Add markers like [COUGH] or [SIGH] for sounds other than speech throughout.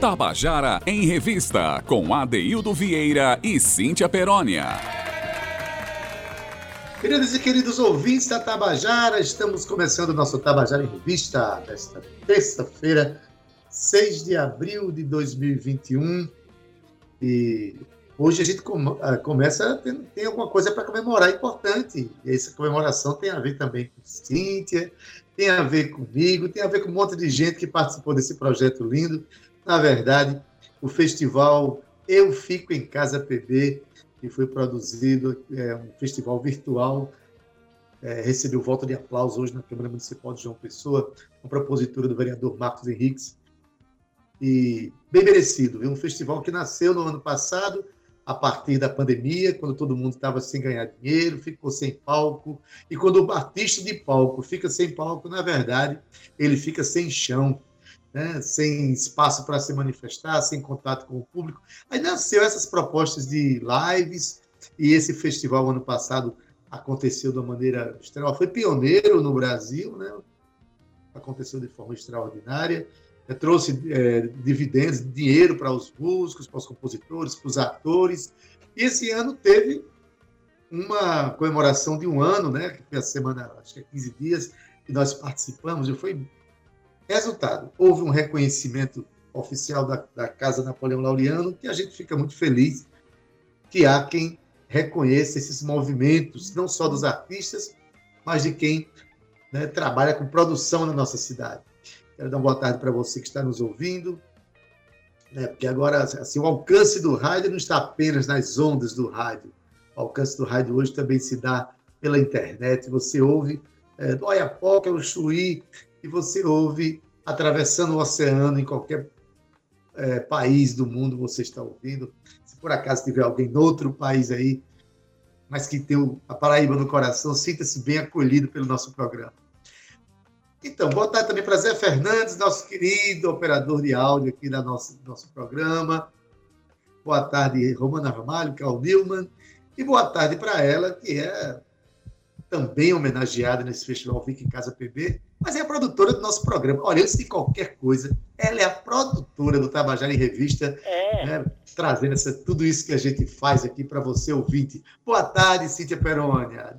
Tabajara em Revista, com Adeildo Vieira e Cíntia Perónia. Queridos e queridos ouvintes da Tabajara, estamos começando o nosso Tabajara em Revista desta terça-feira, 6 de abril de 2021. E hoje a gente ah, começa, tem, tem alguma coisa para comemorar importante. E essa comemoração tem a ver também com Cíntia, tem a ver comigo, tem a ver com um monte de gente que participou desse projeto lindo. Na verdade, o festival Eu Fico em Casa PB, que foi produzido, é um festival virtual, é, recebeu voto de aplauso hoje na Câmara Municipal de João Pessoa, com propositura do vereador Marcos Henriques. E bem merecido, viu? um festival que nasceu no ano passado, a partir da pandemia, quando todo mundo estava sem ganhar dinheiro, ficou sem palco. E quando o artista de palco fica sem palco, na verdade, ele fica sem chão né, sem espaço para se manifestar, sem contato com o público. Aí nasceu essas propostas de lives, e esse festival, ano passado, aconteceu de uma maneira extraordinária. Foi pioneiro no Brasil, né? aconteceu de forma extraordinária. É, trouxe é, dividendos, dinheiro para os músicos, para os compositores, para os atores. E esse ano teve uma comemoração de um ano, né? que foi a semana, acho que é 15 dias, que nós participamos, e foi Resultado: houve um reconhecimento oficial da, da Casa Napoleão Laureano, que a gente fica muito feliz que há quem reconheça esses movimentos, não só dos artistas, mas de quem né, trabalha com produção na nossa cidade. Quero dar uma boa tarde para você que está nos ouvindo, né, porque agora assim, o alcance do rádio não está apenas nas ondas do rádio. O alcance do rádio hoje também se dá pela internet. Você ouve é, do Oiapoque ao Chuí, e você ouve atravessando o oceano em qualquer é, país do mundo você está ouvindo. Se por acaso tiver alguém em outro país aí, mas que tem a Paraíba no coração, sinta-se bem acolhido pelo nosso programa. Então, boa tarde também para Zé Fernandes, nosso querido operador de áudio aqui do nosso, nosso programa. Boa tarde, Romana Ramalho, Carl Newman. E boa tarde para ela, que é também homenageada nesse festival Fica em Casa PB, mas é a produtora do nosso programa. Olha, antes de qualquer coisa, ela é a produtora do Tabajara em Revista, é. né, trazendo essa, tudo isso que a gente faz aqui para você, ouvinte. Boa tarde, Cíntia Perônia.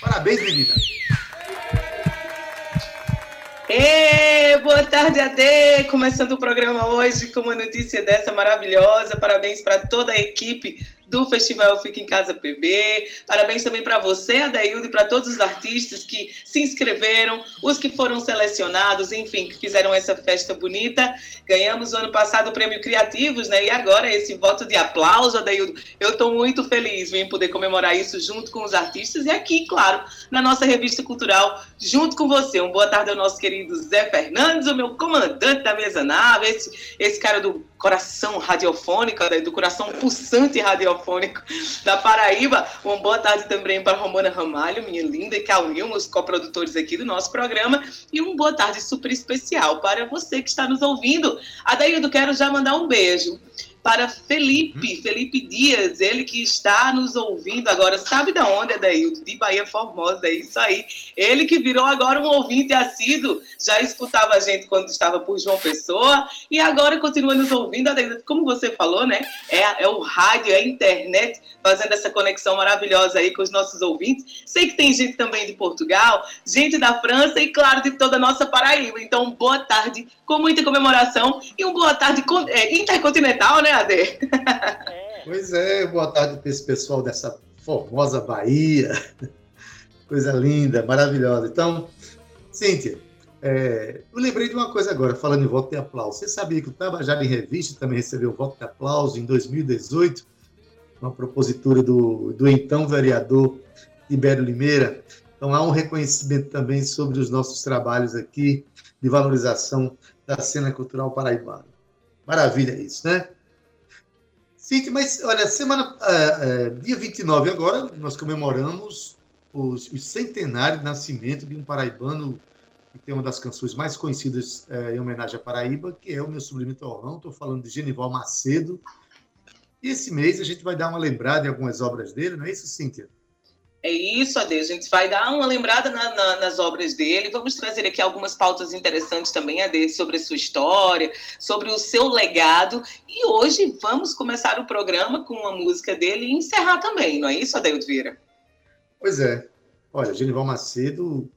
Parabéns, menina. E boa tarde, Ade! Começando o programa hoje com uma notícia dessa maravilhosa. Parabéns para toda a equipe do Festival Fica em Casa PB. Parabéns também para você, Adaildo, e para todos os artistas que se inscreveram, os que foram selecionados, enfim, que fizeram essa festa bonita. Ganhamos no ano passado o Prêmio Criativos, né? E agora esse voto de aplauso, Adaildo. Eu estou muito feliz em poder comemorar isso junto com os artistas e aqui, claro, na nossa revista cultural, junto com você. Um boa tarde ao nosso querido Zé Fernandes, o meu comandante da mesa nave, esse, esse cara do coração radiofônico, né, do coração pulsante radiofônico da Paraíba. Uma boa tarde também para Romana Ramalho, minha linda, e Nilma, os coprodutores aqui do nosso programa. E uma boa tarde super especial para você que está nos ouvindo. Adaildo, quero já mandar um beijo para Felipe, hum. Felipe Dias, ele que está nos ouvindo agora, sabe da onde, Adaildo? De Bahia Formosa, é isso aí. Ele que virou agora um ouvinte assíduo, já escutava a gente quando estava por João Pessoa e agora continua nos ouvindo, Adaildo. Como você falou, né? É, é o rádio, é a internet fazendo essa conexão maravilhosa aí com os nossos ouvintes. Sei que tem gente também de Portugal, gente da França e, claro, de toda a nossa Paraíba. Então, boa tarde, com muita comemoração e um boa tarde é, intercontinental, né? Né, Ade? É. Pois é, boa tarde para esse pessoal dessa formosa Bahia. Coisa linda, maravilhosa. Então, Cíntia, é, eu lembrei de uma coisa agora, falando em voto de aplauso. Você sabia que o Tabajara em Revista também recebeu voto de aplauso em 2018, uma propositura do, do então vereador Ibero Limeira. Então, há um reconhecimento também sobre os nossos trabalhos aqui de valorização da cena cultural paraibana. Maravilha isso, né? Sim, mas olha, semana, é, é, dia 29 agora, nós comemoramos os, centenários de nascimento de um paraibano que tem uma das canções mais conhecidas é, em homenagem à Paraíba, que é o meu sublime torrão. Estou falando de Genival Macedo. E esse mês a gente vai dar uma lembrada em algumas obras dele, não é isso, Cíntia? É isso, Ade. A gente vai dar uma lembrada na, na, nas obras dele. Vamos trazer aqui algumas pautas interessantes também, Ade, sobre a sua história, sobre o seu legado. E hoje vamos começar o programa com uma música dele e encerrar também, não é isso, Ade Vieira? Pois é. Olha, Genival Macedo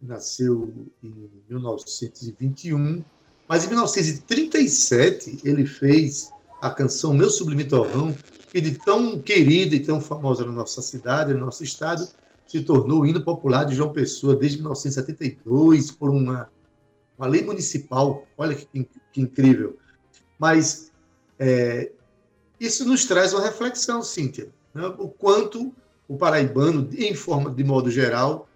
nasceu em 1921, mas em 1937 ele fez a canção Meu Sublime Torrão, que de tão querida e tão famosa na nossa cidade, no nosso estado, se tornou o hino popular de João Pessoa desde 1972 por uma, uma lei municipal. Olha que, que incrível. Mas é, isso nos traz uma reflexão, Cíntia, né? o quanto o paraibano, em forma de modo geral,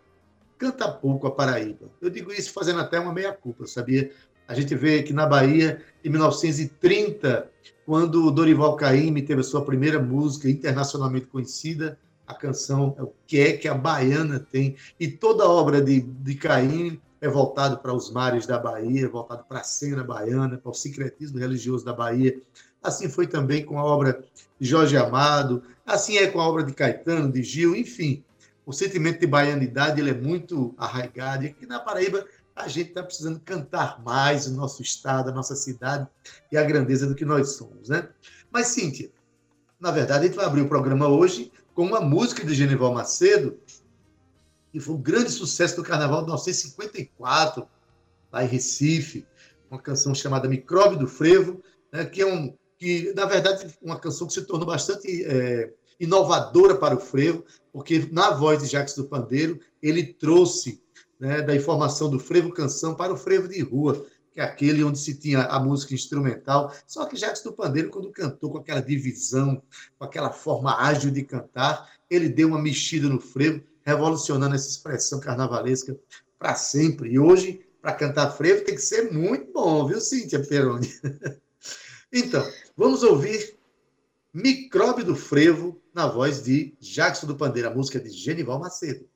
canta pouco a Paraíba. Eu digo isso fazendo até uma meia-culpa, sabia? A gente vê que na Bahia, em 1930, quando Dorival Caymmi teve a sua primeira música internacionalmente conhecida, a canção é o que é que a baiana tem, e toda a obra de, de Caymmi é voltado para os mares da Bahia, voltado para a cena baiana, para o secretismo religioso da Bahia. Assim foi também com a obra de Jorge Amado, assim é com a obra de Caetano, de Gil, enfim. O sentimento de baianidade ele é muito arraigado. E aqui na Paraíba a gente está precisando cantar mais o nosso estado, a nossa cidade e a grandeza do que nós somos, né? Mas, Cíntia, na verdade, a gente vai abrir o programa hoje com uma música de Genival Macedo, que foi um grande sucesso do Carnaval de 1954, lá em Recife, uma canção chamada Micróbio do Frevo, né, que é um, que, na verdade, uma canção que se tornou bastante é, inovadora para o frevo, porque na voz de Jacques do Pandeiro, ele trouxe né, da informação do frevo canção para o frevo de rua, que é aquele onde se tinha a música instrumental. Só que Jacques do Pandeiro, quando cantou com aquela divisão, com aquela forma ágil de cantar, ele deu uma mexida no frevo, revolucionando essa expressão carnavalesca para sempre. E hoje, para cantar frevo, tem que ser muito bom, viu, Cíntia Peroni? [LAUGHS] então, vamos ouvir Micróbio do Frevo, na voz de Jackson do Pandeiro, a música de Genival Macedo.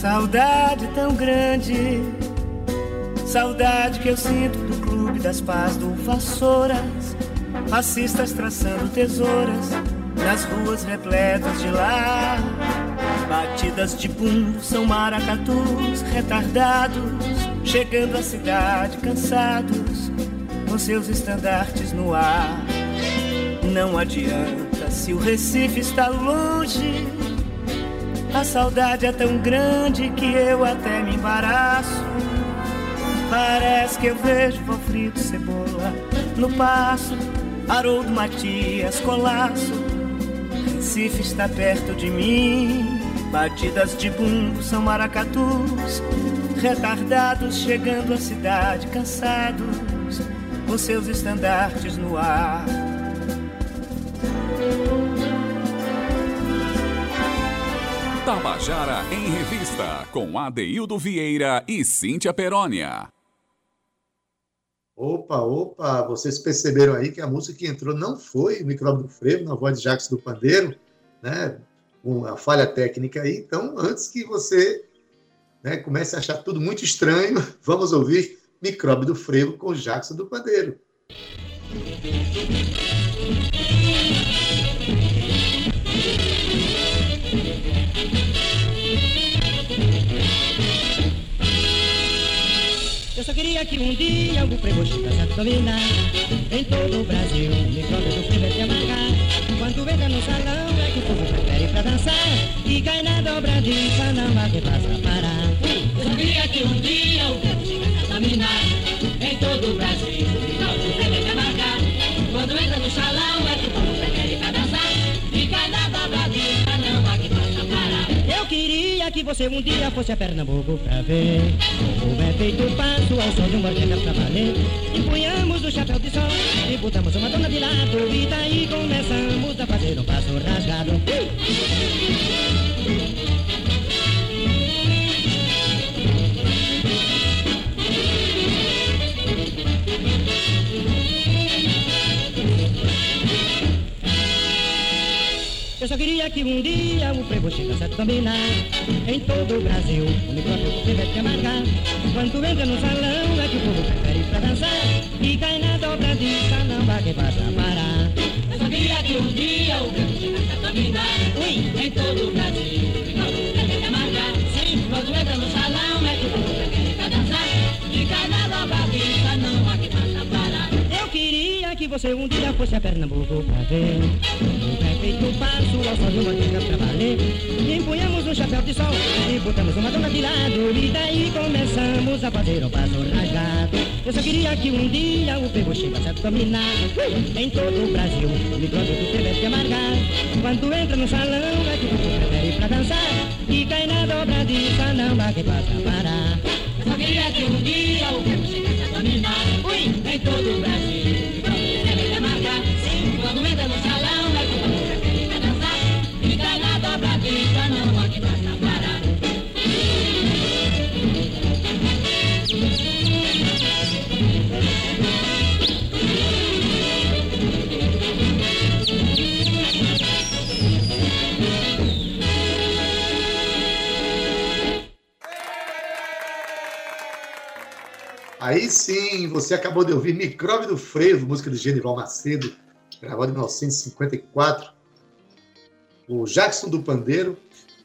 Saudade tão grande, saudade que eu sinto do clube das paz do Vassouras, fascistas traçando tesouras nas ruas repletas de lá. Batidas de bumbo são maracatus retardados, chegando à cidade cansados, com seus estandartes no ar. Não adianta se o Recife está longe a saudade é tão grande que eu até me embaraço. Parece que eu vejo Valfrito Cebola no passo, Haroldo Matias Colasso. Recife está perto de mim, batidas de bumbo são maracatus, retardados chegando à cidade cansados, com seus estandartes no ar. Tabajara em Revista, com Adeildo Vieira e Cíntia Perónia. Opa, opa, vocês perceberam aí que a música que entrou não foi o micróbio do frevo, na voz de Jacques do Pandeiro, né? Uma falha técnica aí. Então, antes que você né, comece a achar tudo muito estranho, [LAUGHS] vamos ouvir Micróbio do Frevo com Jacques do Pandeiro. Eu só queria que um dia o chegasse a dominar Em todo o Brasil, o micróbio do frevo é te marcar. Quando entra no salão é que o povo prefere pra dançar. E cai na dobradiça, não que faça parar. Só queria que um dia o chegasse a dominar Em todo o Brasil, que você um dia fosse a Pernambuco pra ver Como é feito o passo ao som de um orquestra pra Empunhamos o chapéu de sol e botamos uma dona de lado. E daí começamos a fazer um passo rasgado queria que um dia o frevo chegasse a dominar Em todo o Brasil, o micróbio você vai te amargar. Quando entra no salão é que o povo prefere pra dançar. E cai na dobradiça, não vai que passa a parar Eu queria que um dia o frevo chegasse a Ui, em todo o Brasil, o micróbio você vai te amargar. Sim, quando entra no salão é que o povo prefere pra dançar. E cai na dobradiça, não vai você um dia fosse a Pernambuco pra ver. O prefeito passo ao sol de uma dica pra valer. E empunhamos um chapéu de sol e botamos uma dona de lado. E daí começamos a fazer um passo rasgado. Eu só queria que um dia o pego chegasse a dominar. Em todo o Brasil, o micróbio do TV te amargar. Quando entra no salão é que o prefere pra dançar. E cai na dobradiça, não vai que passa parar. Eu só queria que um dia o pego chegasse a dominar. Em todo o Brasil, Aí sim, você acabou de ouvir Micróbio do Frevo, música de Genival Macedo, gravada em 1954. O Jackson do Pandeiro.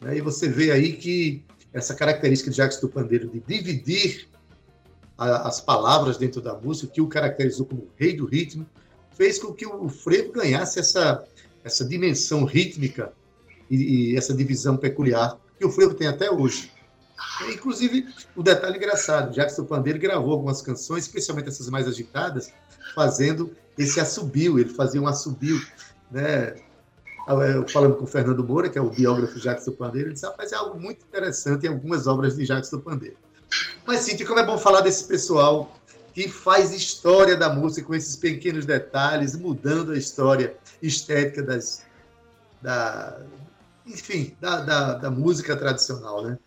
Né? E você vê aí que essa característica de Jackson do Pandeiro de dividir a- as palavras dentro da música, que o caracterizou como rei do ritmo, fez com que o frevo ganhasse essa, essa dimensão rítmica e, e essa divisão peculiar que o frevo tem até hoje. Inclusive, o detalhe engraçado, Jackson Pandeiro gravou algumas canções, especialmente essas mais agitadas, fazendo esse assobio, ele fazia um assobio, né? Eu Falando com o Fernando Moura, que é o biógrafo de Jackson Pandeiro, ele disse, rapaz, é algo muito interessante em algumas obras de Jackson Pandeiro. Mas, Cíntia, como é bom falar desse pessoal que faz história da música com esses pequenos detalhes, mudando a história estética das, da, enfim, da, da, da música tradicional, né?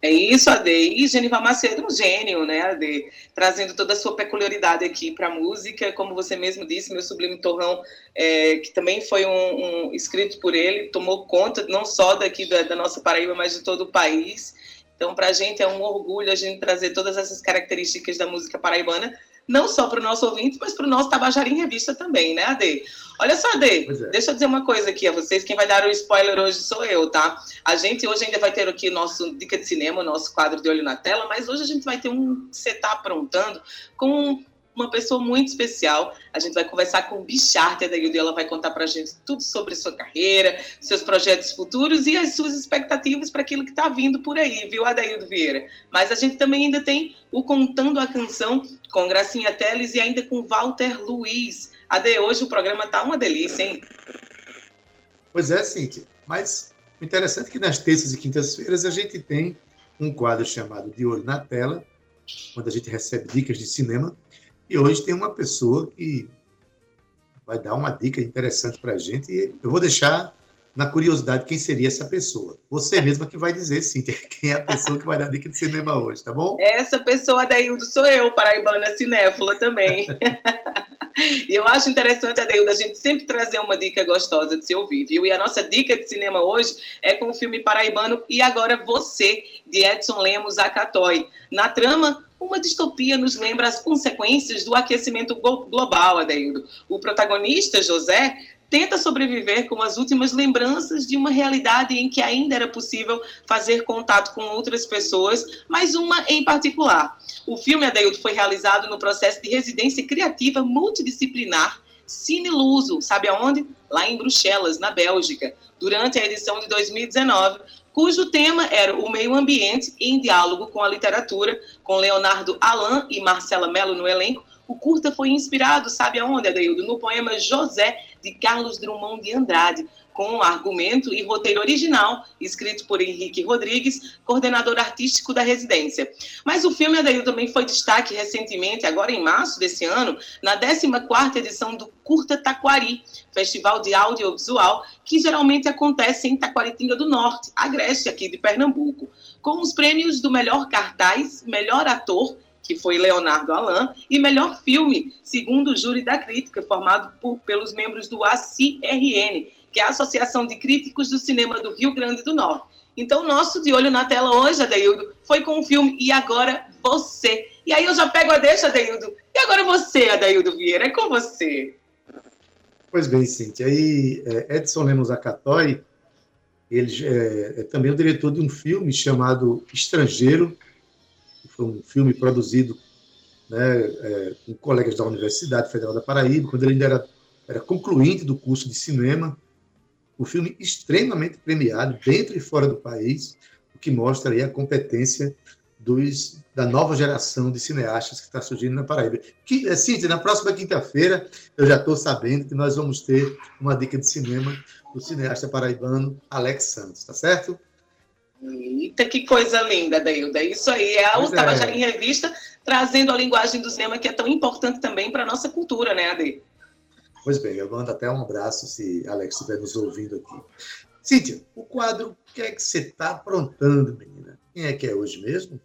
É isso, Ade. E Genival Macedo, um gênio, né, Ade? Trazendo toda a sua peculiaridade aqui para a música. Como você mesmo disse, meu sublime torrão, é, que também foi um, um escrito por ele, tomou conta não só daqui da, da nossa Paraíba, mas de todo o país. Então, para a gente é um orgulho a gente trazer todas essas características da música paraibana, não só para o nosso ouvinte, mas para o nosso Tabajara em Revista também, né, Ade? Olha só, Ade, é. deixa eu dizer uma coisa aqui a vocês. Quem vai dar o spoiler hoje sou eu, tá? A gente hoje ainda vai ter aqui nosso Dica de Cinema, o nosso quadro de olho na tela, mas hoje a gente vai ter um que você está aprontando com uma pessoa muito especial. A gente vai conversar com o Bicharte, a Daíldo, e ela vai contar pra gente tudo sobre sua carreira, seus projetos futuros e as suas expectativas para aquilo que está vindo por aí, viu, Adaildo Vieira? Mas a gente também ainda tem o Contando a Canção com Gracinha Teles e ainda com Walter Luiz. Ade, hoje o programa tá uma delícia, hein? Pois é, Cíntia. Mas o interessante é que nas terças e quintas-feiras a gente tem um quadro chamado De Olho na Tela, onde a gente recebe dicas de cinema. E hoje tem uma pessoa que vai dar uma dica interessante para a gente. E eu vou deixar na curiosidade quem seria essa pessoa. Você [LAUGHS] mesma que vai dizer, Cíntia, [LAUGHS] quem é a pessoa que vai dar dica de cinema hoje, tá bom? Essa pessoa, Adaildo, sou eu, paraibana cinéfila também. [LAUGHS] e eu acho interessante, Adaildo, a gente sempre trazer uma dica gostosa de se ouvir, viu? E a nossa dica de cinema hoje é com o filme paraibano E Agora Você, de Edson Lemos Acatoy. Na trama, uma distopia nos lembra as consequências do aquecimento glo- global, Adaildo. O protagonista, José, tenta sobreviver com as últimas lembranças de uma realidade em que ainda era possível fazer contato com outras pessoas, mas uma em particular. O filme, Adaildo, foi realizado no processo de residência criativa multidisciplinar Cine Luso, sabe aonde? Lá em Bruxelas, na Bélgica, durante a edição de 2019, cujo tema era o meio ambiente em diálogo com a literatura, com Leonardo Alain e Marcela Mello no elenco. O curta foi inspirado, sabe aonde, Adaildo? No poema José, de Carlos Drummond de Andrade, com argumento e roteiro original, escrito por Henrique Rodrigues, coordenador artístico da residência. Mas o filme, Adaildo, também foi destaque recentemente, agora em março desse ano, na 14ª edição do Curta Taquari, festival de audiovisual, que geralmente acontece em Taquaritinga do Norte, Agreste, aqui de Pernambuco, com os prêmios do melhor cartaz, melhor ator, que foi Leonardo Alain, e melhor filme, segundo o júri da crítica, formado por, pelos membros do ACRN, que é a Associação de Críticos do Cinema do Rio Grande do Norte. Então, nosso de olho na tela hoje, Adeildo, foi com o filme E Agora Você. E aí eu já pego a deixa, Adeildo. E agora você, Adeildo Vieira, é com você. Pois bem, Cintia. Aí, é, Edson Lemos Acatoy, ele é, é, também o diretor de um filme chamado Estrangeiro, um filme produzido né, é, com colegas da Universidade Federal da Paraíba, quando ele ainda era, era concluinte do curso de cinema. Um filme extremamente premiado dentro e fora do país, o que mostra aí a competência dos, da nova geração de cineastas que está surgindo na Paraíba. Que, é, Cíntia, na próxima quinta-feira, eu já estou sabendo que nós vamos ter uma dica de cinema do cineasta paraibano Alex Santos, tá certo? Eita, que coisa linda, Deilda. Isso aí é a Tabajara é. em Revista, trazendo a linguagem do cinema que é tão importante também para a nossa cultura, né, Ade? Pois bem, eu mando até um abraço se Alex estiver nos ouvindo aqui. Cíntia, o quadro, o que é que você está aprontando, menina? Quem é que é hoje mesmo?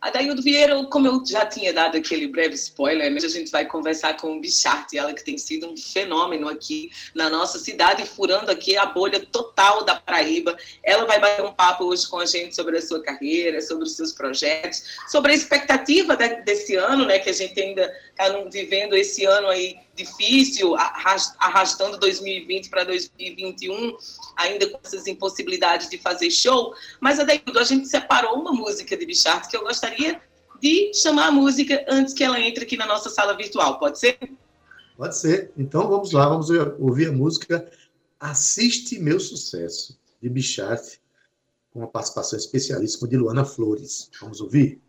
Adaildo Vieira, como eu já tinha dado aquele breve spoiler, a gente vai conversar com o Bichart, ela que tem sido um fenômeno aqui na nossa cidade, furando aqui a bolha total da Paraíba. Ela vai bater um papo hoje com a gente sobre a sua carreira, sobre os seus projetos, sobre a expectativa desse ano, né, que a gente ainda está vivendo esse ano aí difícil, arrastando 2020 para 2021, ainda com essas impossibilidades de fazer show. Mas, Adaildo, a gente separou uma música de Bichart que eu gostaria de chamar a música antes que ela entre aqui na nossa sala virtual. Pode ser? Pode ser. Então vamos lá, vamos ouvir a música Assiste Meu Sucesso, de Bichart, com a participação especialíssima de Luana Flores. Vamos ouvir?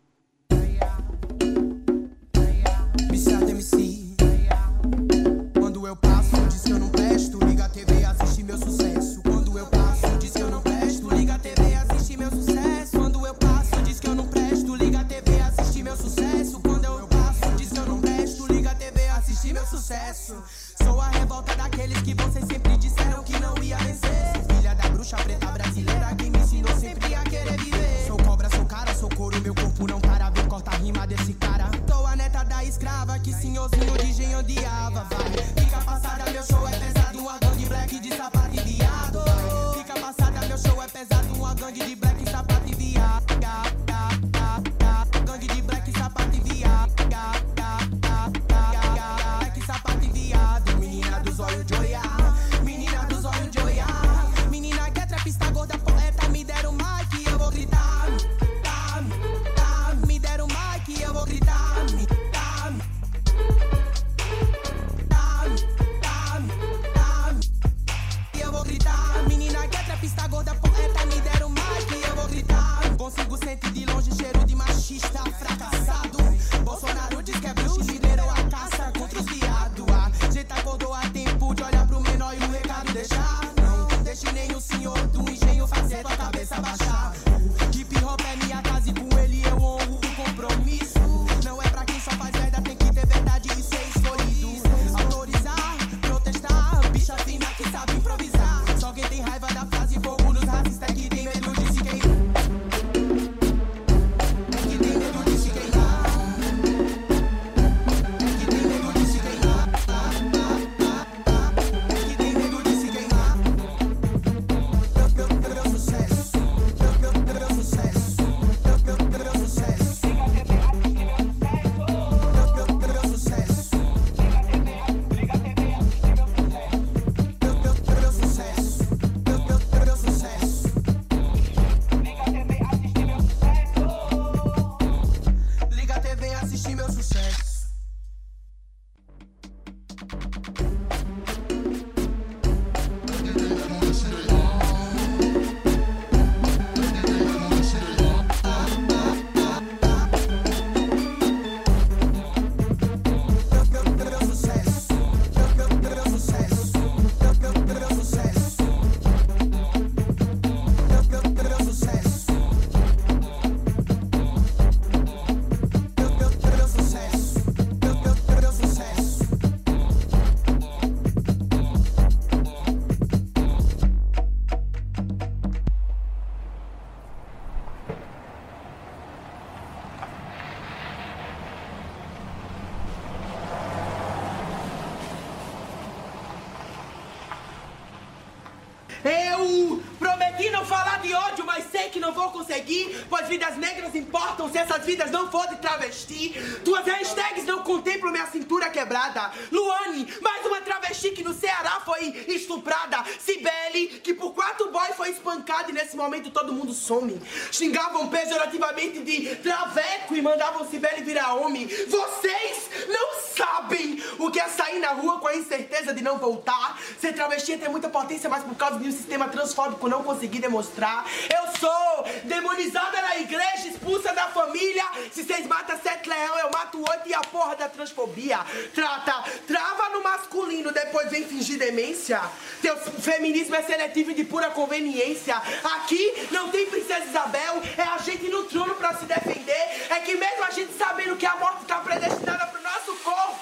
Não vou conseguir, pois vidas negras importam se essas vidas não for de travesti. Tuas hashtags não contemplam minha cintura quebrada. Luane, mais uma travesti que no Ceará foi estuprada. Cibele, que por quatro boys foi espancada e nesse momento todo mundo some. Xingavam pejorativamente de traveco e mandavam Cibele virar homem. Vocês não sabem o que é sair na rua com a incerteza de não voltar. Ser travesti ter muita potência, mas por causa de um sistema transfóbico não consegui demonstrar. Eu sou demonizada na igreja, expulsa da família. Se vocês matam sete leão, eu mato oito e a porra da transfobia. Trata, trava no masculino, depois vem fingir demência. Teu feminismo é seletivo e de pura conveniência. Aqui não tem princesa Isabel, é a gente no trono pra se defender. É que mesmo a gente sabendo que a morte tá predestinada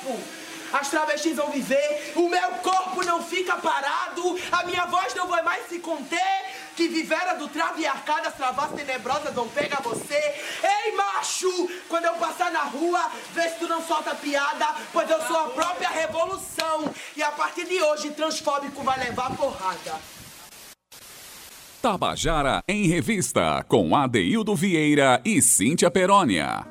corpo. As travestis vão viver, o meu corpo não fica parado, a minha voz não vai mais se conter. Que vivera do trave e arcadas, travas tenebrosas vão pegar você. Ei, macho! Quando eu passar na rua, vê se tu não solta piada, pois eu sou a própria revolução. E a partir de hoje, transfóbico vai levar porrada. Tabajara em Revista, com Adeildo Vieira e Cíntia Perónia.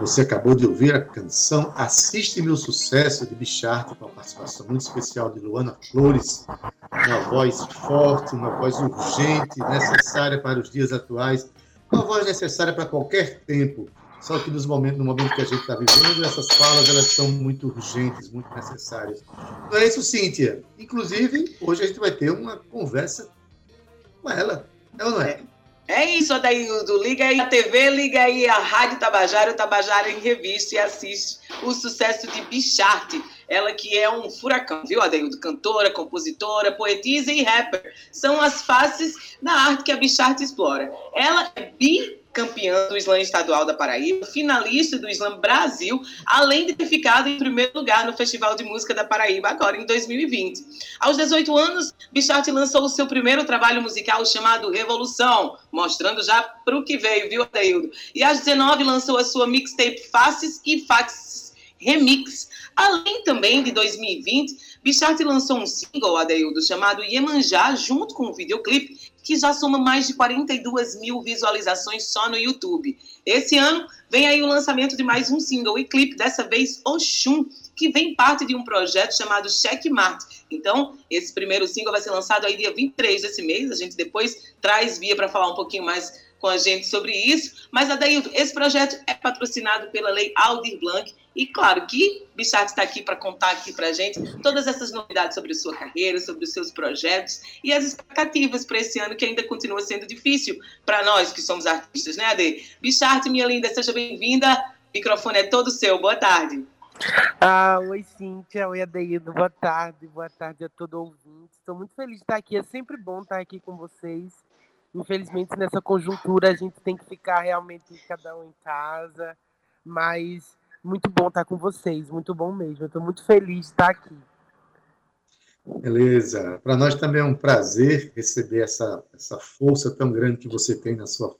Você acabou de ouvir a canção Assiste Meu Sucesso de Bicharte, com a participação muito especial de Luana Flores, uma voz forte, uma voz urgente, necessária para os dias atuais, uma voz necessária para qualquer tempo. Só que nos momentos, no momento que a gente está vivendo, essas falas elas são muito urgentes, muito necessárias. Não é isso, Cíntia? Inclusive, hoje a gente vai ter uma conversa com ela. É ou não é? É isso, Adaildo. Liga aí a TV, liga aí a Rádio Tabajara, o Tabajara em Revista e assiste o sucesso de Bicharte. Ela que é um furacão, viu, Adaildo? Cantora, compositora, poetisa e rapper. São as faces da arte que a Bicharte explora. Ela é bi campeã do Slam Estadual da Paraíba, finalista do Slam Brasil, além de ter ficado em primeiro lugar no Festival de Música da Paraíba, agora em 2020. Aos 18 anos, Bichart lançou o seu primeiro trabalho musical chamado Revolução, mostrando já para o que veio, viu, Adeildo? E aos 19 lançou a sua mixtape Faces e Faxes Remix. Além também de 2020, Bichart lançou um single, Adeildo, chamado Iemanjá, junto com um videoclipe que já soma mais de 42 mil visualizações só no YouTube. Esse ano vem aí o lançamento de mais um single e clipe, dessa vez Oxum, que vem parte de um projeto chamado Checkmate. Então, esse primeiro single vai ser lançado aí dia 23 desse mês. A gente depois traz via para falar um pouquinho mais com a gente sobre isso. Mas, Adailton, esse projeto é patrocinado pela Lei Aldir Blanc e claro que Bichart está aqui para contar aqui para a gente todas essas novidades sobre a sua carreira, sobre os seus projetos e as expectativas para esse ano que ainda continua sendo difícil para nós que somos artistas, né, Ade? Bichart, minha linda, seja bem-vinda. O microfone é todo seu. Boa tarde. Ah, oi, Cíntia. Oi, Adeildo. Boa tarde. Boa tarde a todo ouvinte. Estou muito feliz de estar aqui. É sempre bom estar aqui com vocês. Infelizmente, nessa conjuntura, a gente tem que ficar realmente cada um em casa. Mas muito bom estar com vocês, muito bom mesmo. Estou muito feliz de estar aqui. Beleza. Para nós também é um prazer receber essa, essa força tão grande que você tem na sua,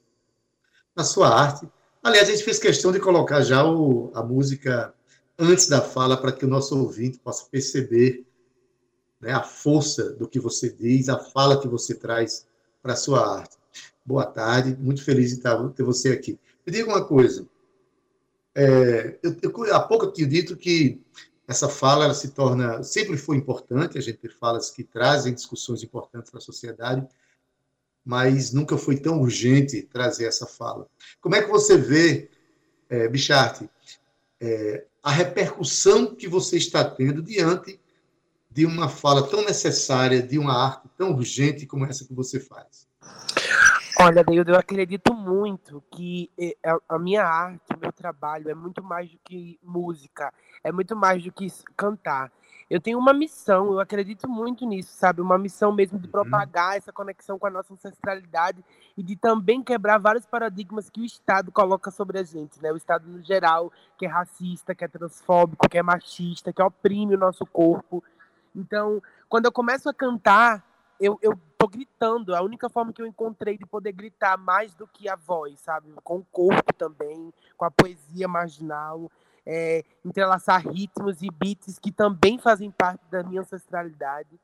na sua arte. Aliás, a gente fez questão de colocar já o, a música antes da fala para que o nosso ouvinte possa perceber né, a força do que você diz, a fala que você traz para a sua arte. Boa tarde, muito feliz de ter você aqui. Me diga uma coisa, é, eu, eu, há pouco eu tinha dito que essa fala ela se torna, sempre foi importante, a gente ter falas que trazem discussões importantes para a sociedade, mas nunca foi tão urgente trazer essa fala. Como é que você vê, é, Bichart, é, a repercussão que você está tendo diante de uma fala tão necessária, de uma arte tão urgente como essa que você faz? Olha, Deildo, eu acredito muito que eh, a minha arte, o meu trabalho é muito mais do que música, é muito mais do que cantar. Eu tenho uma missão, eu acredito muito nisso, sabe? Uma missão mesmo de uhum. propagar essa conexão com a nossa ancestralidade e de também quebrar vários paradigmas que o Estado coloca sobre a gente, né? O Estado no geral, que é racista, que é transfóbico, que é machista, que oprime o nosso corpo. Então, quando eu começo a cantar, eu, eu tô gritando. A única forma que eu encontrei de poder gritar mais do que a voz, sabe? Com o corpo também, com a poesia marginal, é, entrelaçar ritmos e beats que também fazem parte da minha ancestralidade.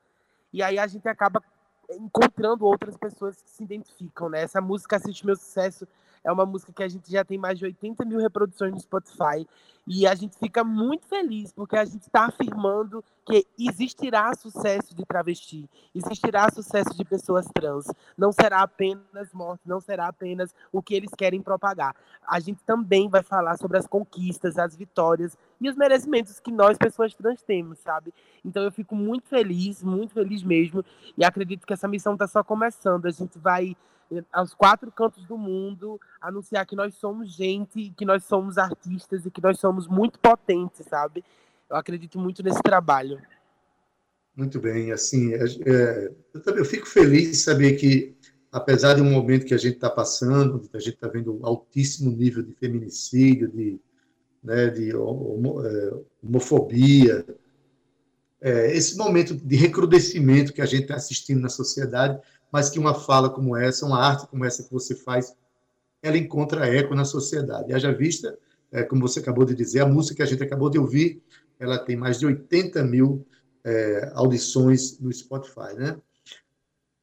E aí a gente acaba encontrando outras pessoas que se identificam, né? Essa música Assiste Meu Sucesso é uma música que a gente já tem mais de 80 mil reproduções no Spotify. E a gente fica muito feliz, porque a gente está afirmando que existirá sucesso de travesti, existirá sucesso de pessoas trans. Não será apenas morte, não será apenas o que eles querem propagar. A gente também vai falar sobre as conquistas, as vitórias e os merecimentos que nós, pessoas trans, temos, sabe? Então eu fico muito feliz, muito feliz mesmo. E acredito que essa missão está só começando. A gente vai aos quatro cantos do mundo, anunciar que nós somos gente, que nós somos artistas e que nós somos muito potentes, sabe? Eu acredito muito nesse trabalho. Muito bem, assim, é, é eu eu fico feliz de saber que, apesar de um momento que a gente está passando, a gente está vendo altíssimo nível de feminicídio, de, né, de homo, é, homofobia, é, esse momento de recrudescimento que a gente está assistindo na sociedade, mas que uma fala como essa, uma arte como essa que você faz, ela encontra eco na sociedade. Haja vista, é, como você acabou de dizer, a música que a gente acabou de ouvir, ela tem mais de 80 mil é, audições no Spotify, né?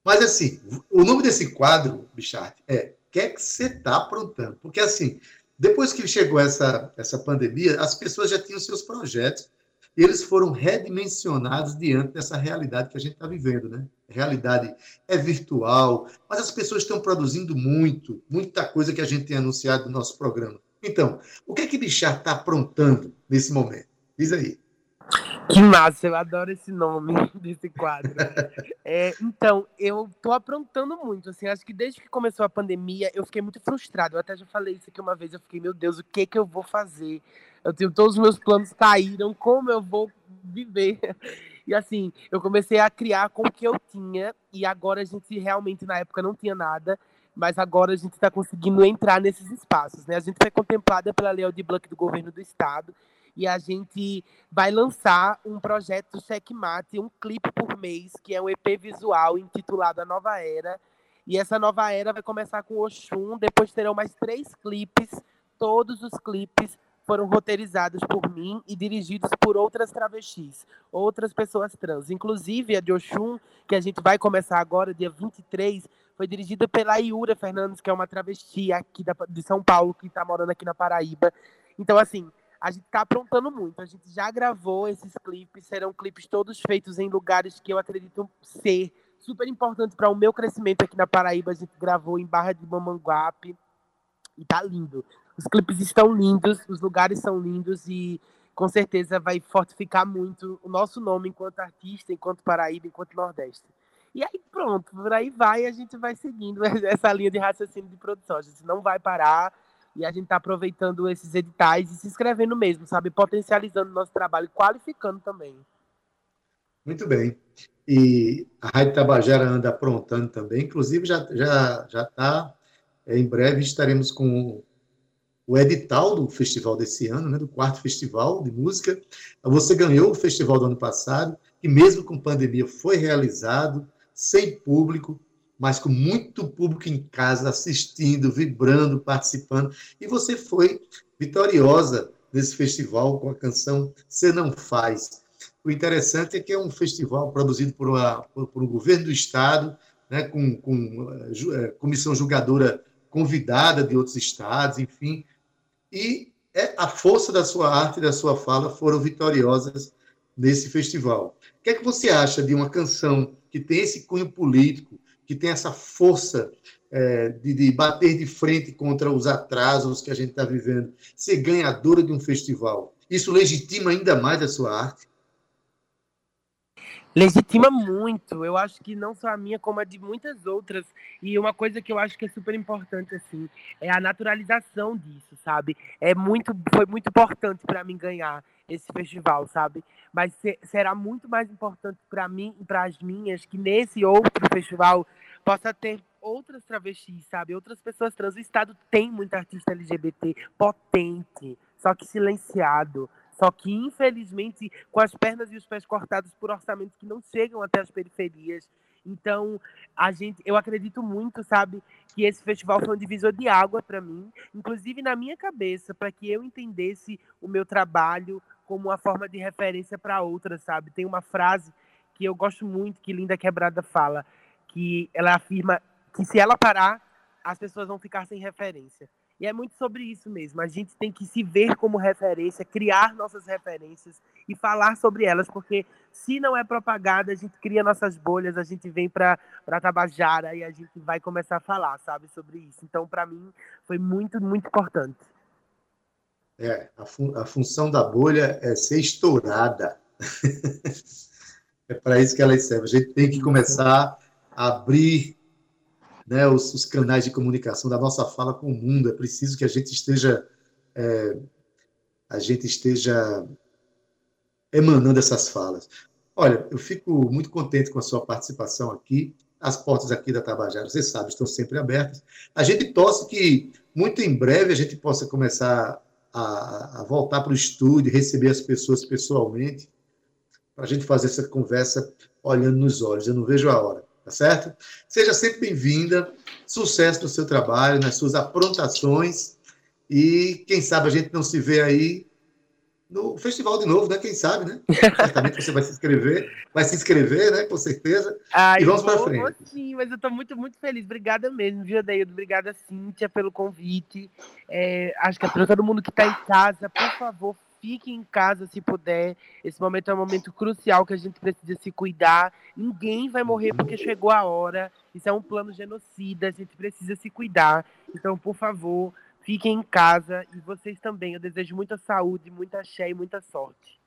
Mas, assim, o nome desse quadro, Bichard, é O que é que você está aprontando? Porque, assim, depois que chegou essa, essa pandemia, as pessoas já tinham seus projetos, eles foram redimensionados diante dessa realidade que a gente está vivendo, né? Realidade é virtual, mas as pessoas estão produzindo muito, muita coisa que a gente tem anunciado no nosso programa. Então, o que é que Bichar está aprontando nesse momento? Diz aí. Que massa, eu adoro esse nome [LAUGHS] desse quadro. É, então, eu tô aprontando muito, assim, acho que desde que começou a pandemia, eu fiquei muito frustrado. Eu até já falei isso aqui uma vez, eu fiquei, meu Deus, o que que eu vou fazer? Eu tenho todos os meus planos caíram, como eu vou viver? E assim, eu comecei a criar com o que eu tinha, e agora a gente realmente, na época, não tinha nada, mas agora a gente está conseguindo entrar nesses espaços, né? A gente foi contemplada pela Lei de Blanc do governo do estado, e a gente vai lançar um projeto Checkmate, um clipe por mês, que é um EP visual intitulado A Nova Era. E essa nova era vai começar com Oxum, depois terão mais três clipes, todos os clipes foram roteirizados por mim e dirigidos por outras travestis, outras pessoas trans. Inclusive, a de Oxum, que a gente vai começar agora, dia 23, foi dirigida pela Iura Fernandes, que é uma travesti aqui da, de São Paulo, que está morando aqui na Paraíba. Então, assim, a gente está aprontando muito. A gente já gravou esses clipes, serão clipes todos feitos em lugares que eu acredito ser super importantes para o meu crescimento aqui na Paraíba. A gente gravou em Barra de Mamanguape e tá lindo. Os clipes estão lindos, os lugares são lindos e com certeza vai fortificar muito o nosso nome enquanto artista, enquanto Paraíba, enquanto Nordeste. E aí pronto, por aí vai, a gente vai seguindo [LAUGHS] essa linha de raciocínio de produção. A gente não vai parar e a gente está aproveitando esses editais e se inscrevendo mesmo, sabe? Potencializando o nosso trabalho, qualificando também. Muito bem. E a Rádio Tabajara anda aprontando também, inclusive já já já está em breve estaremos com o edital do festival desse ano, né, do quarto festival de música. Você ganhou o festival do ano passado, que mesmo com pandemia foi realizado, sem público, mas com muito público em casa assistindo, vibrando, participando. E você foi vitoriosa nesse festival com a canção Você Não Faz. O interessante é que é um festival produzido por, uma, por, por um governo do Estado, né, com, com uh, comissão julgadora convidada de outros estados, enfim, e é, a força da sua arte e da sua fala foram vitoriosas nesse festival. O que é que você acha de uma canção que tem esse cunho político, que tem essa força é, de, de, bater de frente contra os atrasos que a gente está vivendo, ser ganhadora de um festival? Isso legitima ainda mais a sua arte? Legitima muito. Eu acho que não só a minha, como a de muitas outras. E uma coisa que eu acho que é super importante, assim, é a naturalização disso, sabe? É muito, foi muito importante para mim ganhar esse festival, sabe? Mas será muito mais importante para mim e para as minhas que nesse outro festival possa ter outras travestis, sabe? Outras pessoas trans. O Estado tem muita artista LGBT potente, só que silenciado só que, infelizmente, com as pernas e os pés cortados por orçamentos que não chegam até as periferias. Então, a gente, eu acredito muito, sabe, que esse festival foi um divisor de água para mim, inclusive na minha cabeça, para que eu entendesse o meu trabalho como uma forma de referência para outras, sabe? Tem uma frase que eu gosto muito que Linda Quebrada fala, que ela afirma que se ela parar, as pessoas vão ficar sem referência. E é muito sobre isso mesmo. A gente tem que se ver como referência, criar nossas referências e falar sobre elas, porque se não é propagada, a gente cria nossas bolhas, a gente vem para Tabajara e a gente vai começar a falar, sabe, sobre isso. Então, para mim, foi muito, muito importante. É, a, fun a função da bolha é ser estourada. [LAUGHS] é para isso que ela serve. A gente tem que começar a abrir né, os, os, canais de comunicação da nossa fala com o mundo. É preciso que a gente esteja é, a gente esteja emanando essas falas. Olha, eu fico muito contente com a sua participação aqui. As portas aqui da Tabajara, você sabe, estão sempre abertas. A gente torce que muito em breve a gente possa começar a, a voltar para o estúdio, receber as pessoas pessoalmente, para a gente fazer essa conversa olhando nos olhos. Eu não vejo a hora tá certo? Seja sempre bem-vinda, sucesso no seu trabalho, nas suas aprontações e quem sabe a gente não se vê aí no festival de novo, né? Quem sabe, né? Certamente você vai se inscrever, vai se inscrever, né? Com certeza. Ai, e vamos para frente. Sim, mas eu estou muito, muito feliz. Obrigada mesmo, viu, Deildo? Obrigada, Cíntia, pelo convite. É, acho que é para todo mundo que está em casa, por favor, fique em casa se puder. Esse momento é um momento crucial que a gente precisa se cuidar. Ninguém vai morrer porque chegou a hora. Isso é um plano genocida, a gente precisa se cuidar. Então, por favor, fiquem em casa e vocês também. Eu desejo muita saúde, muita axé e muita sorte.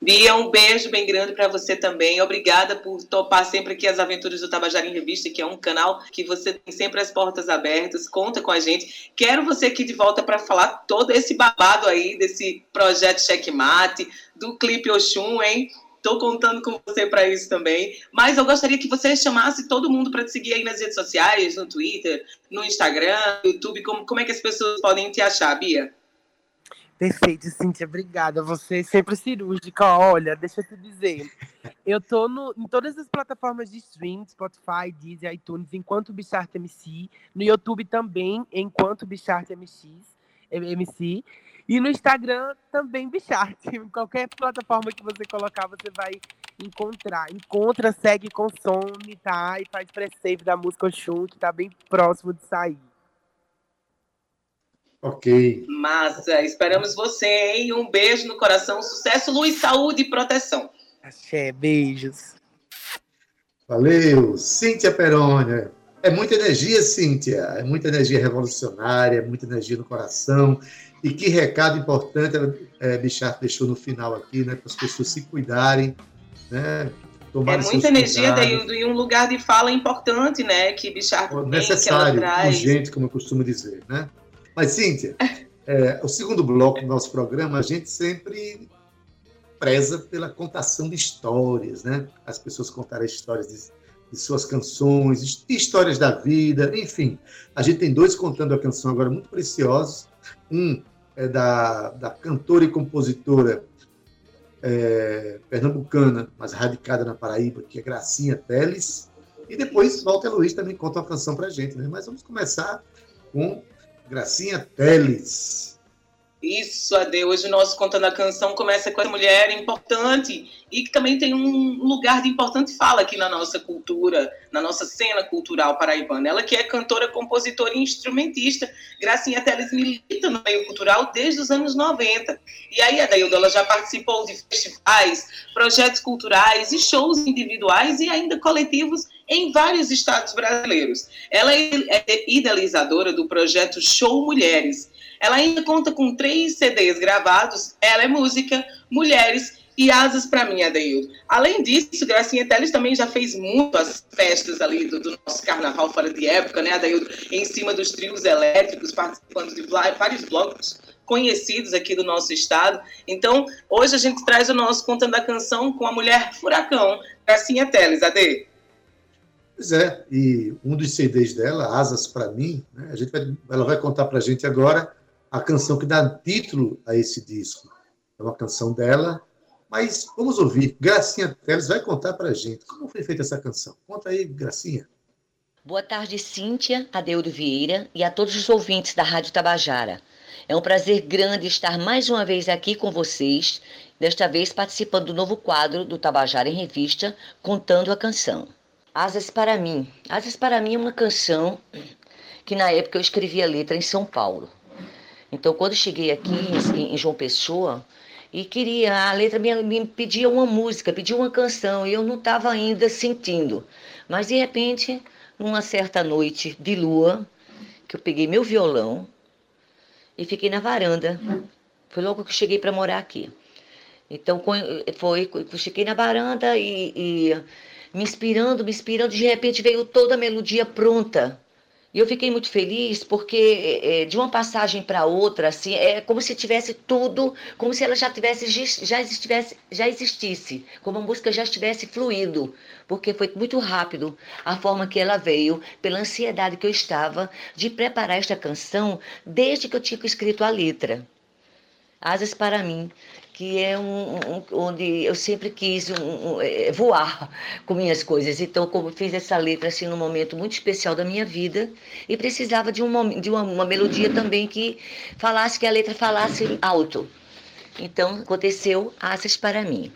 Bia, um beijo bem grande para você também. Obrigada por topar sempre aqui as aventuras do Tabajara em Revista, que é um canal que você tem sempre as portas abertas. Conta com a gente. Quero você aqui de volta para falar todo esse babado aí desse projeto Checkmate, do clipe Oxum, hein? Estou contando com você para isso também. Mas eu gostaria que você chamasse todo mundo para te seguir aí nas redes sociais, no Twitter, no Instagram, no YouTube. Como, como é que as pessoas podem te achar, Bia? Perfeito, Cíntia, obrigada. Você é sempre cirúrgica. Olha, deixa eu te dizer. Eu tô no, em todas as plataformas de stream, Spotify, Deezer, iTunes, enquanto Bichart MC. No YouTube também, enquanto Bichart MX, MC. E no Instagram também Bichart. [LAUGHS] Qualquer plataforma que você colocar, você vai encontrar. Encontra, segue, consome, tá? E faz pré-save da música Oxum, que tá bem próximo de sair. Ok. Massa. Esperamos você, hein? Um beijo no coração, sucesso, luz, saúde e proteção. Axé, beijos. Valeu. Cíntia Perônia. É muita energia, Cíntia. É muita energia revolucionária, é muita energia no coração. E que recado importante é, Bichar deixou no final aqui, né? Para as pessoas se cuidarem, né? é muita energia daí, e um lugar de fala importante, né? Que Bichar tem, necessário, urgente, como eu costumo dizer, né? Mas, Cíntia, é, o segundo bloco do nosso programa, a gente sempre preza pela contação de histórias, né? As pessoas contarem histórias de, de suas canções, histórias da vida, enfim. A gente tem dois contando a canção agora muito preciosos. Um é da, da cantora e compositora é, pernambucana, mas radicada na Paraíba, que é Gracinha Teles. E depois Walter Luiz também conta uma canção para a gente, né? Mas vamos começar com Gracinha Teles. Isso, Ade. Hoje o nosso Contando a Canção começa com essa mulher importante e que também tem um lugar de importante fala aqui na nossa cultura, na nossa cena cultural paraibana. Ela que é cantora, compositora e instrumentista. Gracinha Teles milita no meio cultural desde os anos 90. E aí, Adaildo, ela já participou de festivais, projetos culturais e shows individuais e ainda coletivos em vários estados brasileiros. Ela é idealizadora do projeto Show Mulheres. Ela ainda conta com três CDs gravados. Ela é música, mulheres e asas para mim, Adeildo. Além disso, Gracinha Teles também já fez muitas festas ali do, do, nosso carnaval fora de época, né, Adeildo? Em cima dos trios elétricos, participando de vários blocos conhecidos aqui do nosso estado. Então, hoje a gente traz o nosso Contando a Canção com a mulher furacão, Gracinha Teles. Ade. Pois é, e um dos CDs dela, Asas para mim, né, a gente vai, ela vai contar para a gente agora a canção que dá título a esse disco. É uma canção dela, mas vamos ouvir. Gracinha Teles vai contar para a gente como foi feita essa canção. Conta aí, Gracinha. Boa tarde, Cíntia, Adeudo Vieira e a todos os ouvintes da Rádio Tabajara. É um prazer grande estar mais uma vez aqui com vocês, desta vez participando do novo quadro do Tabajara em Revista, Contando a Canção. Asas para mim. Asas para mim é uma canção que na época eu escrevi a letra em São Paulo. Então, quando cheguei aqui em, em João Pessoa e queria, a letra me, me pedia uma música, pedia uma canção, e eu não estava ainda sentindo. Mas de repente, numa certa noite de lua, que eu peguei meu violão e fiquei na varanda. Foi logo que eu cheguei para morar aqui. Então foi, eu cheguei na varanda e, e me inspirando, me inspirando, de repente veio toda a melodia pronta. E eu fiquei muito feliz porque é, de uma passagem para outra, assim, é como se tivesse tudo, como se ela já tivesse já estivesse, já existisse, como a música já estivesse fluindo, porque foi muito rápido a forma que ela veio, pela ansiedade que eu estava de preparar esta canção desde que eu tinha escrito a letra. Asas para mim que é um, um, onde eu sempre quis um, é, voar com minhas coisas. Então, como fiz essa letra assim num momento muito especial da minha vida e precisava de, um, de uma, uma melodia também que falasse que a letra falasse alto. Então, aconteceu Asas para mim.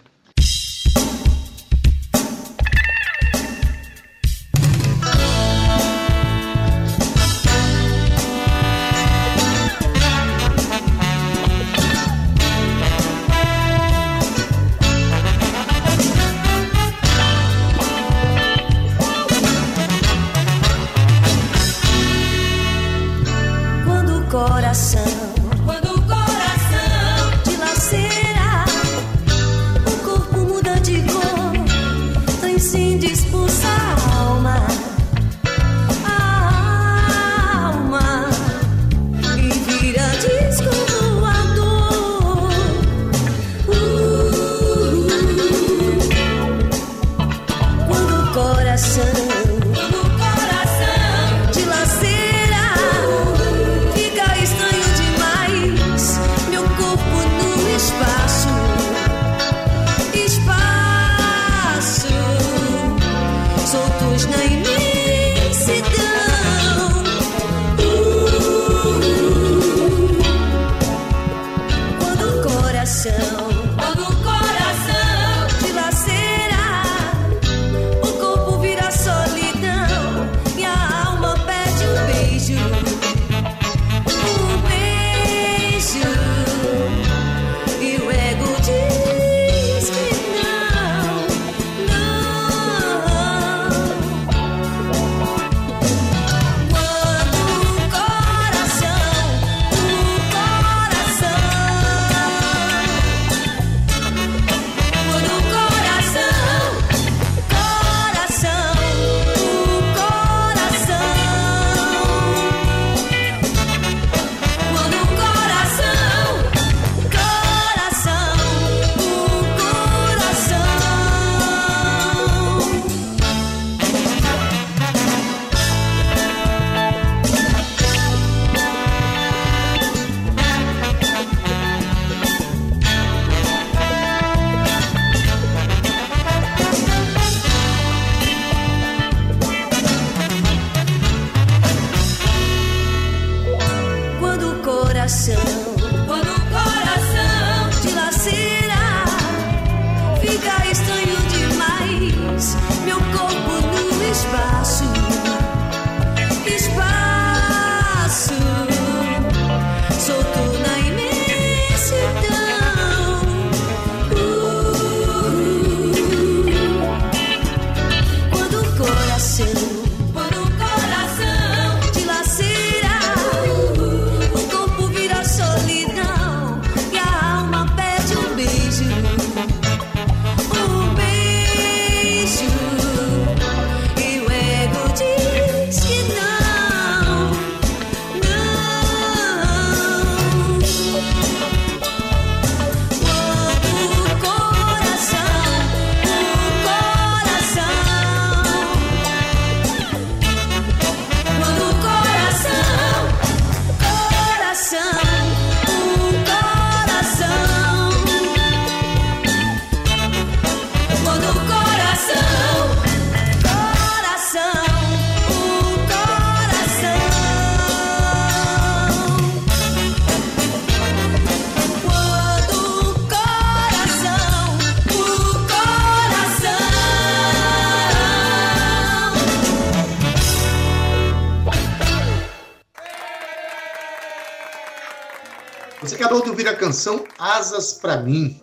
A canção Asas para mim,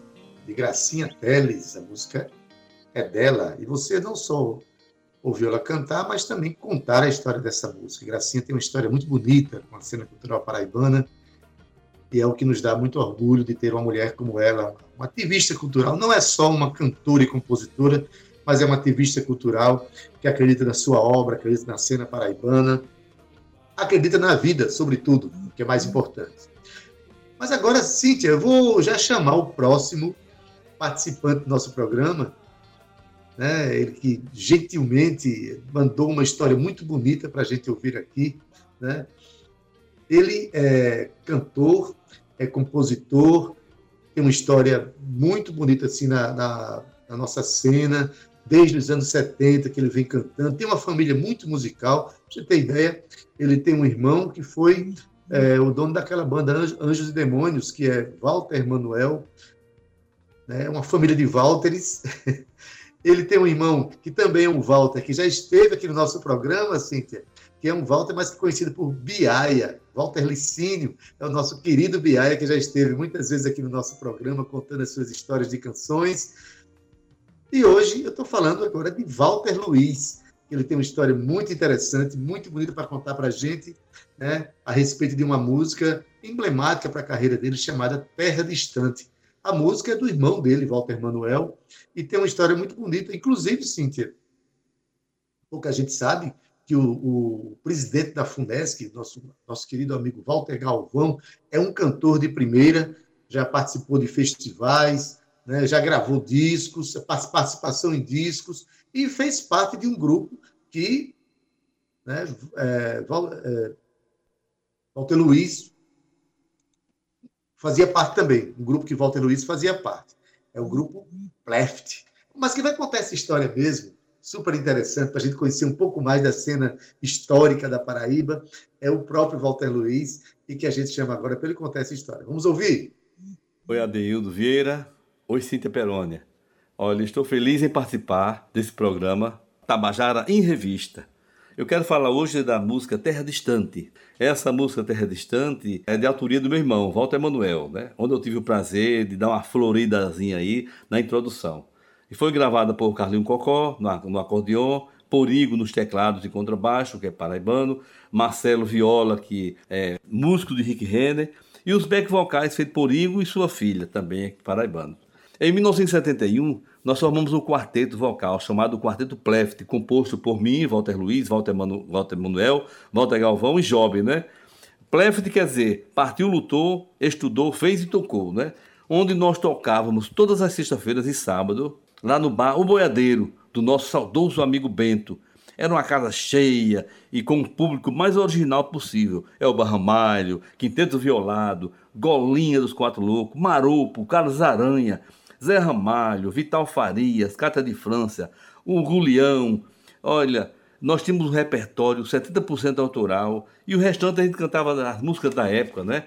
de Gracinha Teles. A música é dela. E você não só ouviu ela cantar, mas também contar a história dessa música. Gracinha tem uma história muito bonita com a cena cultural paraibana. E é o que nos dá muito orgulho de ter uma mulher como ela, uma ativista cultural. Não é só uma cantora e compositora, mas é uma ativista cultural que acredita na sua obra, acredita na cena paraibana, acredita na vida, sobretudo, que é mais importante. Mas agora, Cíntia, eu vou já chamar o próximo participante do nosso programa, né? ele que gentilmente mandou uma história muito bonita para a gente ouvir aqui. Né? Ele é cantor, é compositor, tem uma história muito bonita assim na, na, na nossa cena, desde os anos 70 que ele vem cantando. Tem uma família muito musical. Pra você ter ideia, ele tem um irmão que foi é, o dono daquela banda Anjos e Demônios, que é Walter Manuel, né, uma família de Walteres. [LAUGHS] Ele tem um irmão que também é um Walter, que já esteve aqui no nosso programa, Cíntia, que é um Walter, mas conhecido por Biaia. Walter Licínio é o nosso querido Biaia, que já esteve muitas vezes aqui no nosso programa, contando as suas histórias de canções. E hoje eu estou falando agora de Walter Luiz, ele tem uma história muito interessante, muito bonita para contar para a gente, né, a respeito de uma música emblemática para a carreira dele, chamada Terra Distante. A música é do irmão dele, Walter Manuel, e tem uma história muito bonita. Inclusive, Cíntia, pouca gente sabe que o, o, presidente da FUNESC, nosso, nosso querido amigo Walter Galvão, é um cantor de primeira, já participou de festivais, né, já gravou discos, participação em discos, e fez parte de um grupo que né, é, é, Walter Luiz fazia parte também, um grupo que Walter Luiz fazia parte. É o grupo Pleft. Mas que vai contar essa história mesmo, super interessante, para a gente conhecer um pouco mais da cena histórica da Paraíba, é o próprio Walter Luiz, e que a gente chama agora para ele contar essa história. Vamos ouvir? Oi, Adeildo Vieira. Oi, Cíntia Perônia. Olha, estou feliz em participar desse programa Tabajara em Revista. Eu quero falar hoje da música Terra Distante. Essa música Terra Distante é de autoria do meu irmão, Walter Emanuel, né? onde eu tive o prazer de dar uma floridazinha aí na introdução. E foi gravada por Carlinho Cocó no acordeon, Porigo nos teclados e contrabaixo, que é paraibano, Marcelo Viola, que é músico de Rick Renner, e os back vocais feitos por Igo e sua filha, também paraibano. Em 1971, nós formamos um quarteto vocal chamado Quarteto Pleft, composto por mim, Walter Luiz, Walter, Manu, Walter Manuel, Walter Galvão e Job, né? Pleft quer dizer, partiu, lutou, estudou, fez e tocou, né? Onde nós tocávamos todas as sextas-feiras e sábado, lá no bar O Boiadeiro, do nosso saudoso amigo Bento. Era uma casa cheia e com o público mais original possível. É o Barramalho, Quinteto Violado, Golinha dos Quatro Loucos, Maropo, Carlos Aranha, Zé Ramalho, Vital Farias, Cata de França, o Gulião. Olha, nós tínhamos um repertório 70% autoral e o restante a gente cantava as músicas da época, né?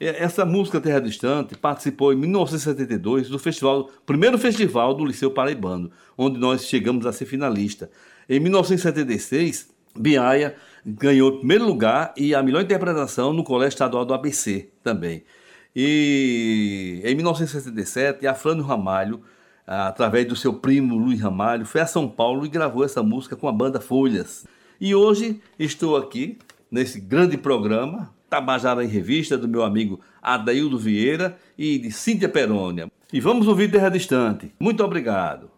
Essa música Terra Distante participou em 1972 do festival, primeiro festival do Liceu Paraibano, onde nós chegamos a ser finalista. Em 1976, Biaia ganhou o primeiro lugar e a melhor interpretação no Colégio Estadual do ABC também. E em 1967, Afrânio Ramalho, através do seu primo Luiz Ramalho, foi a São Paulo e gravou essa música com a banda Folhas. E hoje estou aqui nesse grande programa, Tabajara em Revista, do meu amigo Adaildo Vieira e de Cíntia Perônia. E vamos ouvir Terra Distante. Muito obrigado.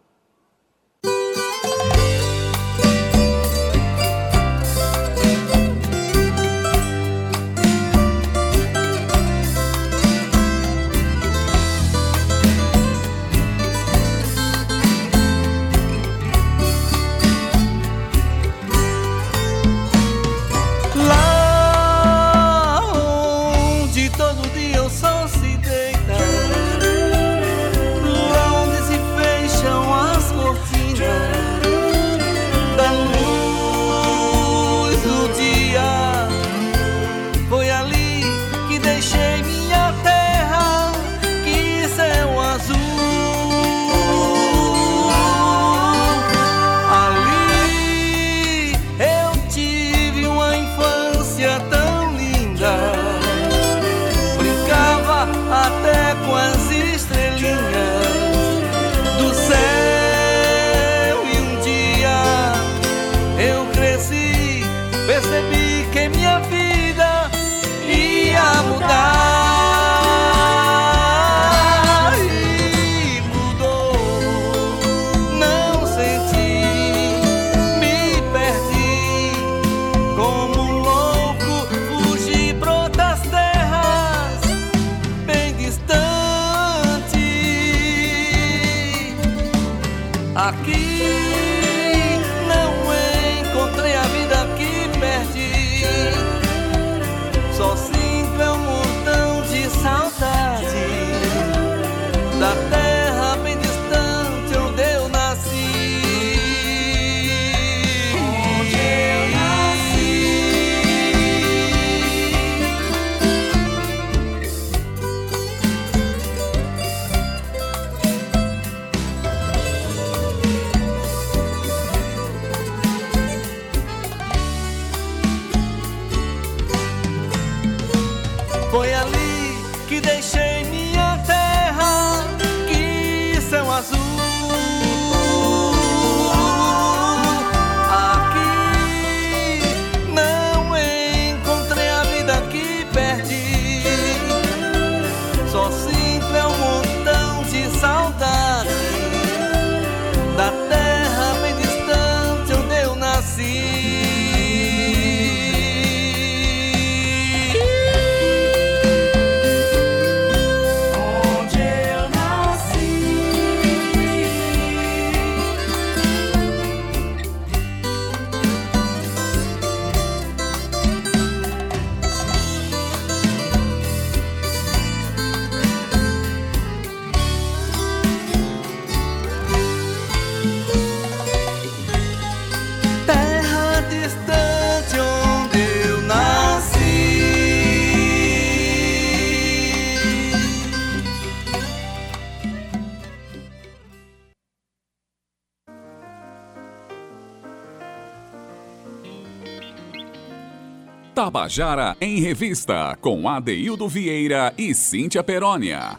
Tabajara em Revista, com Adeildo Vieira e Cíntia Perónia.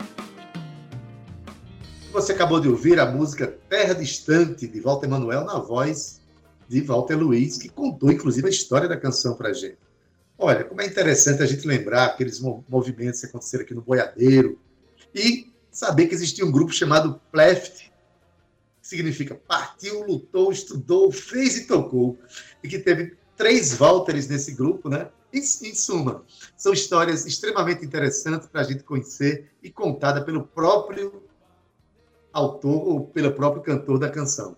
Você acabou de ouvir a música Terra Distante, de Walter Emanuel, na voz de Walter Luiz, que contou, inclusive, a história da canção para gente. Olha, como é interessante a gente lembrar aqueles mo- movimentos que aconteceram aqui no Boiadeiro e saber que existia um grupo chamado Pleft, que significa partiu, lutou, estudou, fez e tocou, e que teve três Walters nesse grupo, né? Em, em suma, são histórias extremamente interessantes para a gente conhecer e contada pelo próprio autor ou pelo próprio cantor da canção.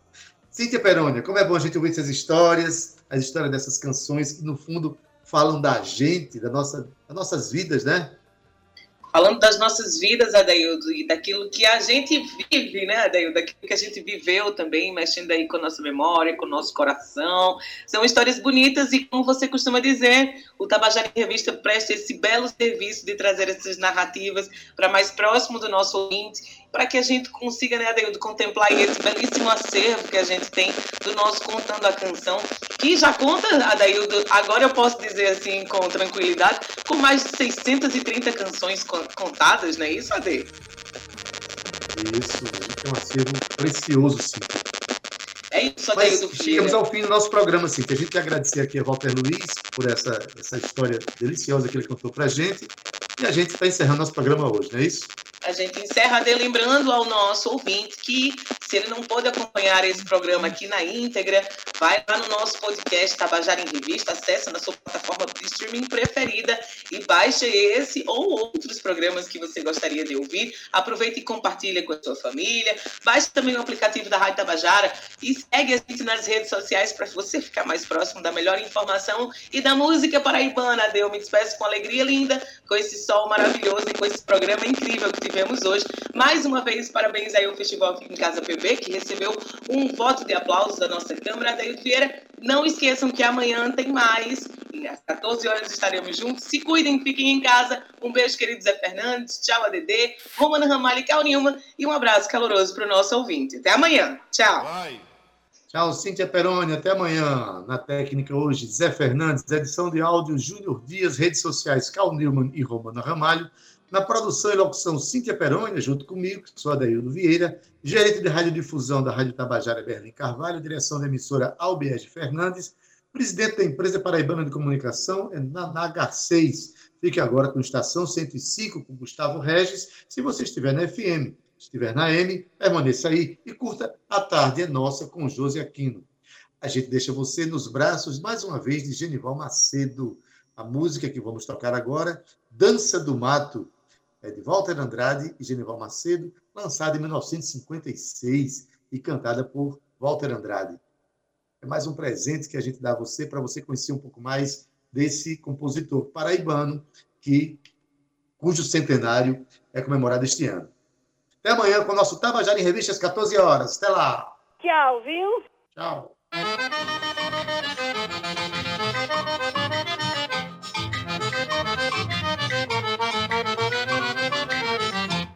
Cíntia Perônia, como é bom a gente ouvir essas histórias, as histórias dessas canções que, no fundo, falam da gente, da nossa, das nossas vidas, né? Falando das nossas vidas, Adaildo, e daquilo que a gente vive, né, Adaildo? Daquilo que a gente viveu também, mexendo aí com a nossa memória, com o nosso coração. São histórias bonitas e, como você costuma dizer, o Tabajara Revista presta esse belo serviço de trazer essas narrativas para mais próximo do nosso ouvinte, para que a gente consiga, né, Adaildo, contemplar esse belíssimo acervo que a gente tem do nosso Contando a Canção, que já conta, Adaildo, agora eu posso dizer assim com tranquilidade, com mais de 630 canções con- contadas, não é isso, Ade? Isso, tem um acervo precioso, sim. É isso, Mas Adaildo chegamos ao fim do nosso programa, sim. A gente quer agradecer aqui a Walter Luiz por essa, essa história deliciosa que ele contou pra gente. E a gente está encerrando nosso programa hoje, não é isso? A gente encerra lembrando ao nosso ouvinte que, se ele não pôde acompanhar esse programa aqui na íntegra, vai lá no nosso podcast Tabajara em Revista, acessa na sua plataforma de streaming preferida e baixe esse ou outros programas que você gostaria de ouvir. Aproveite e compartilhe com a sua família. Baixe também o aplicativo da Rádio Tabajara e segue a gente nas redes sociais para você ficar mais próximo da melhor informação e da música paraibana. Eu me despeço com alegria linda, com esse sol maravilhoso e com esse programa incrível que tivemos hoje. Mais uma vez, parabéns aí ao Festival Fica em Casa PB, que recebeu um voto de aplausos da nossa Câmara. Adaildo Vieira, não esqueçam que amanhã tem mais. E às 14 horas estaremos juntos. Se cuidem, fiquem em casa. Um beijo, querido Zé Fernandes. Tchau, ADD. Romana Ramalho e Cal Nilma. E um abraço caloroso para o nosso ouvinte. Até amanhã. Tchau. Tchau, Cíntia Peroni. Até amanhã. Na técnica hoje, Zé Fernandes, edição de áudio, Júnior Dias, redes sociais, Cal Newman e Romana Ramalho. Na produção e locução, Cíntia Peroni, junto comigo, que sou Adaildo Vieira, gerente de radiodifusão da Rádio Tabajara Berlim Carvalho, direção da emissora Albiege Fernandes, presidente da empresa Paraibana de Comunicação, é na NH6. Fique agora com Estação 105, com Gustavo Regis. Se você estiver na FM, estiver na M, permaneça aí e curta A Tarde é Nossa com Josi Aquino. A gente deixa você nos braços, mais uma vez, de Genival Macedo. A música que vamos tocar agora, Dança do Mato, é de Walter Andrade e Genival Macedo, lançada em 1956. e cantada por Walter Andrade. É mais um presente que a gente dá a você para você conhecer um pouco mais desse compositor paraibano que cujo centenário é comemorado este ano. Até amanhã com o nosso Tabajara em Revista às 14 horas. Até lá. Tchau, viu? Tchau.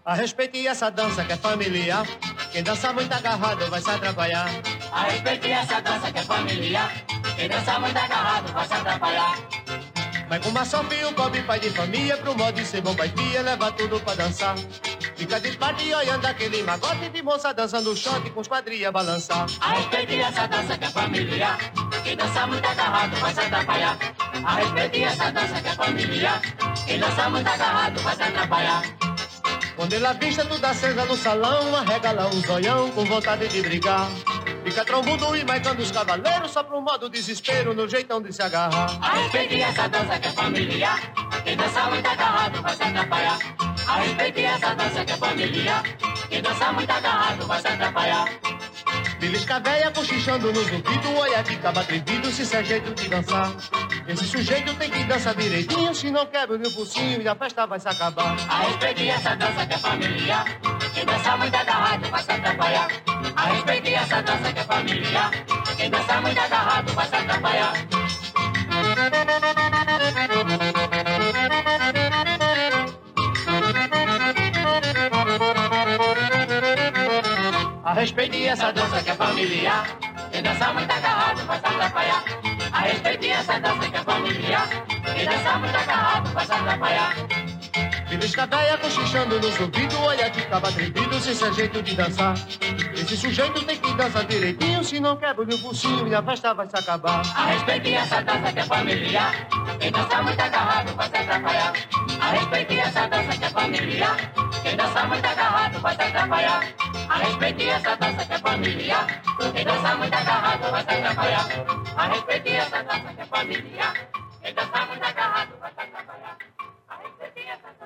A respeite essa dança que é familiar. Quem dança muito agarrado vai se atrapalhar. A respeite essa dança que é familiar. Quem dança muito agarrado vai se atrapalhar. Vai com uma e o pobre pai de família pro modo de ser bom pai tia, leva tudo pra dançar. Fica de espalha olhando aquele magote de moça dançando shot com os quadrilha balançar. A respeite essa dança que é familiar. Quem dança muito agarrado vai se atrapalhar. A respeite essa dança que é familiar. Quem dança muito agarrado vai se atrapalhar. Quando ele avista tudo acesa no salão, arregala um zoião com vontade de brigar. Fica trombudo e maicando os cavaleiros só pro modo desespero no jeitão de se agarrar. A respeite essa dança que é familiar. Quem dança muito agarrado vai se atrapalhar. A respeite essa dança que é familiar. Quem dança muito agarrado vai se atrapalhar. Belisca véia cochichando nos ouvidos, olha que caba atrevido se isso é jeito de dançar. Esse sujeito tem que dançar direitinho, se não quebra o meu focinho e a festa vai se acabar. A respeite essa dança que é familiar. Quem dança muito agarrado vai se atrapalhar. A respeite essa dança que é familiar. Quem dança muito agarrado vai se atrapalhar. Respeite essa dança que é familiar. Quem dança muito agarrado vai se atrapalhar. A respeite essa dança que é familiar. Quem dança muito agarrado vai se atrapalhar. Belisca véia cochichando nos ouvidos, olha que caba atrevido se isso é jeito de dançar. Esse sujeito tem que dançar direitinho, se não quebra o meu focinho e a festa vai se acabar. A respeite essa dança que é familiar. Quem dança muito agarrado vai se atrapalhar. A respeite essa dança que é familiar. Quem dança muito agarrado vai se atrapalhar. A respeito essa dança que é familiar. Quem dança muito agarrado vai se atrapalhar. A respeito essa dança que é familiar. Quem dança muito agarrado vai se atrapalhar. A respeito essa dança.